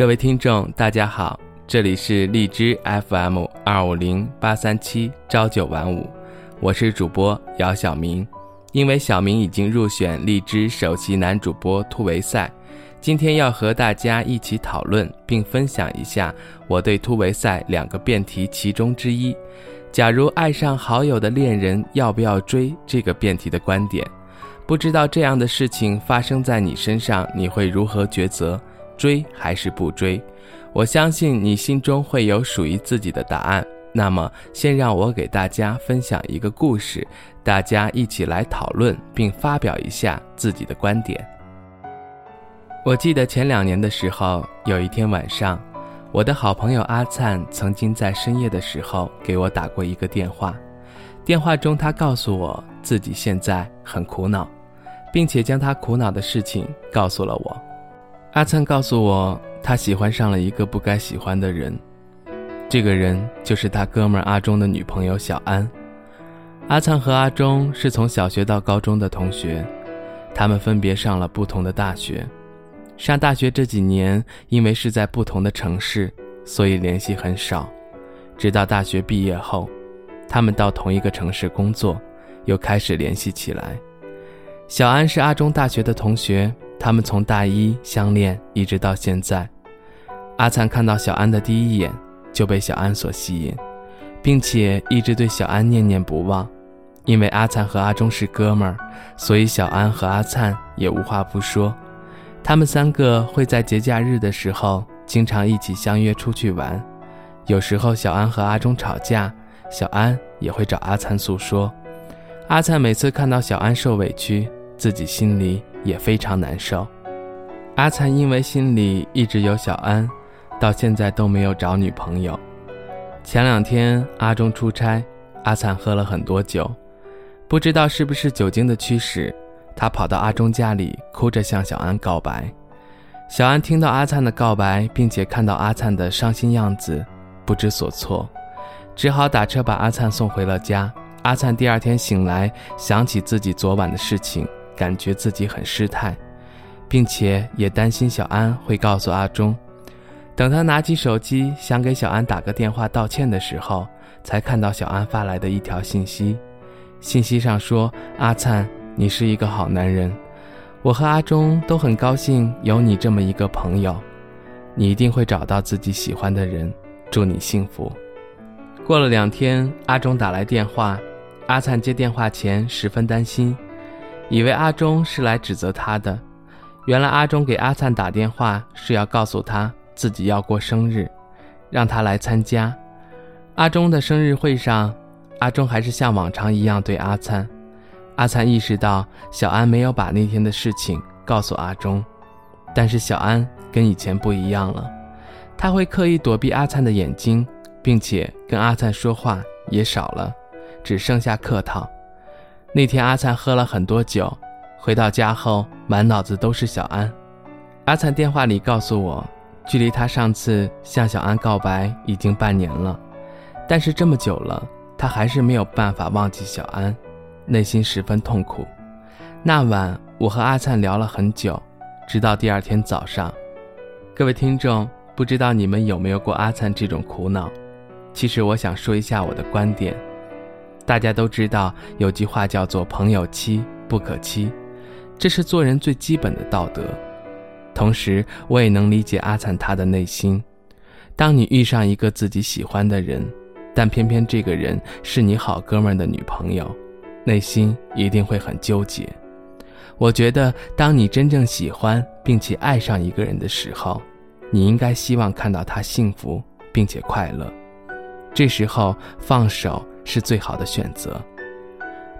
各位听众，大家好，这里是荔枝 FM 二五零八三七朝九晚五，我是主播姚晓明。因为小明已经入选荔枝首席男主播突围赛，今天要和大家一起讨论并分享一下我对突围赛两个辩题其中之一：假如爱上好友的恋人，要不要追？这个辩题的观点。不知道这样的事情发生在你身上，你会如何抉择？追还是不追？我相信你心中会有属于自己的答案。那么，先让我给大家分享一个故事，大家一起来讨论并发表一下自己的观点。我记得前两年的时候，有一天晚上，我的好朋友阿灿曾经在深夜的时候给我打过一个电话。电话中，他告诉我自己现在很苦恼。并且将他苦恼的事情告诉了我。阿灿告诉我，他喜欢上了一个不该喜欢的人，这个人就是他哥们阿忠的女朋友小安。阿灿和阿忠是从小学到高中的同学，他们分别上了不同的大学。上大学这几年，因为是在不同的城市，所以联系很少。直到大学毕业后，他们到同一个城市工作，又开始联系起来。小安是阿中大学的同学，他们从大一相恋一直到现在。阿灿看到小安的第一眼就被小安所吸引，并且一直对小安念念不忘。因为阿灿和阿忠是哥们儿，所以小安和阿灿也无话不说。他们三个会在节假日的时候经常一起相约出去玩。有时候小安和阿忠吵架，小安也会找阿灿诉说。阿灿每次看到小安受委屈。自己心里也非常难受。阿灿因为心里一直有小安，到现在都没有找女朋友。前两天阿忠出差，阿灿喝了很多酒，不知道是不是酒精的驱使，他跑到阿忠家里，哭着向小安告白。小安听到阿灿的告白，并且看到阿灿的伤心样子，不知所措，只好打车把阿灿送回了家。阿灿第二天醒来，想起自己昨晚的事情。感觉自己很失态，并且也担心小安会告诉阿忠。等他拿起手机想给小安打个电话道歉的时候，才看到小安发来的一条信息。信息上说：“阿灿，你是一个好男人，我和阿忠都很高兴有你这么一个朋友。你一定会找到自己喜欢的人，祝你幸福。”过了两天，阿忠打来电话，阿灿接电话前十分担心。以为阿忠是来指责他的，原来阿忠给阿灿打电话是要告诉他自己要过生日，让他来参加。阿忠的生日会上，阿忠还是像往常一样对阿灿。阿灿意识到小安没有把那天的事情告诉阿忠，但是小安跟以前不一样了，他会刻意躲避阿灿的眼睛，并且跟阿灿说话也少了，只剩下客套。那天阿灿喝了很多酒，回到家后满脑子都是小安。阿灿电话里告诉我，距离他上次向小安告白已经半年了，但是这么久了，他还是没有办法忘记小安，内心十分痛苦。那晚我和阿灿聊了很久，直到第二天早上。各位听众，不知道你们有没有过阿灿这种苦恼？其实我想说一下我的观点。大家都知道有句话叫做“朋友妻不可欺”，这是做人最基本的道德。同时，我也能理解阿灿他的内心。当你遇上一个自己喜欢的人，但偏偏这个人是你好哥们的女朋友，内心一定会很纠结。我觉得，当你真正喜欢并且爱上一个人的时候，你应该希望看到他幸福并且快乐。这时候放手。是最好的选择，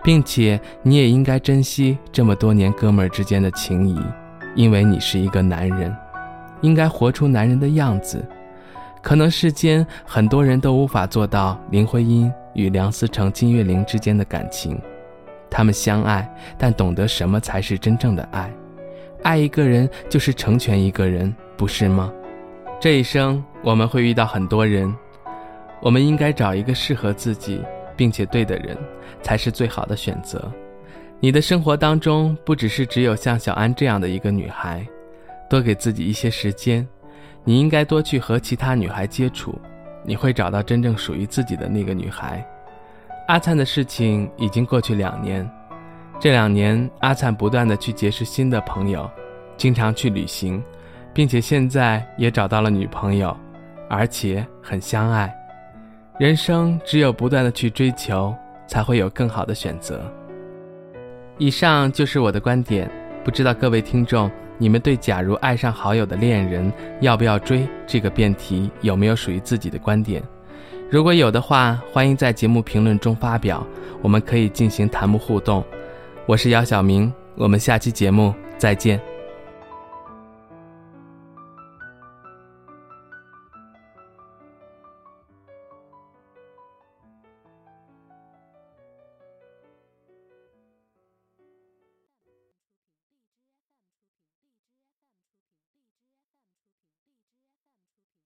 并且你也应该珍惜这么多年哥们儿之间的情谊，因为你是一个男人，应该活出男人的样子。可能世间很多人都无法做到林徽因与梁思成、金岳霖之间的感情，他们相爱，但懂得什么才是真正的爱。爱一个人就是成全一个人，不是吗？这一生我们会遇到很多人。我们应该找一个适合自己并且对的人，才是最好的选择。你的生活当中不只是只有像小安这样的一个女孩，多给自己一些时间，你应该多去和其他女孩接触，你会找到真正属于自己的那个女孩。阿灿的事情已经过去两年，这两年阿灿不断的去结识新的朋友，经常去旅行，并且现在也找到了女朋友，而且很相爱。人生只有不断的去追求，才会有更好的选择。以上就是我的观点，不知道各位听众。你们对“假如爱上好友的恋人要不要追”这个辩题有没有属于自己的观点？如果有的话，欢迎在节目评论中发表，我们可以进行弹幕互动。我是姚晓明，我们下期节目再见。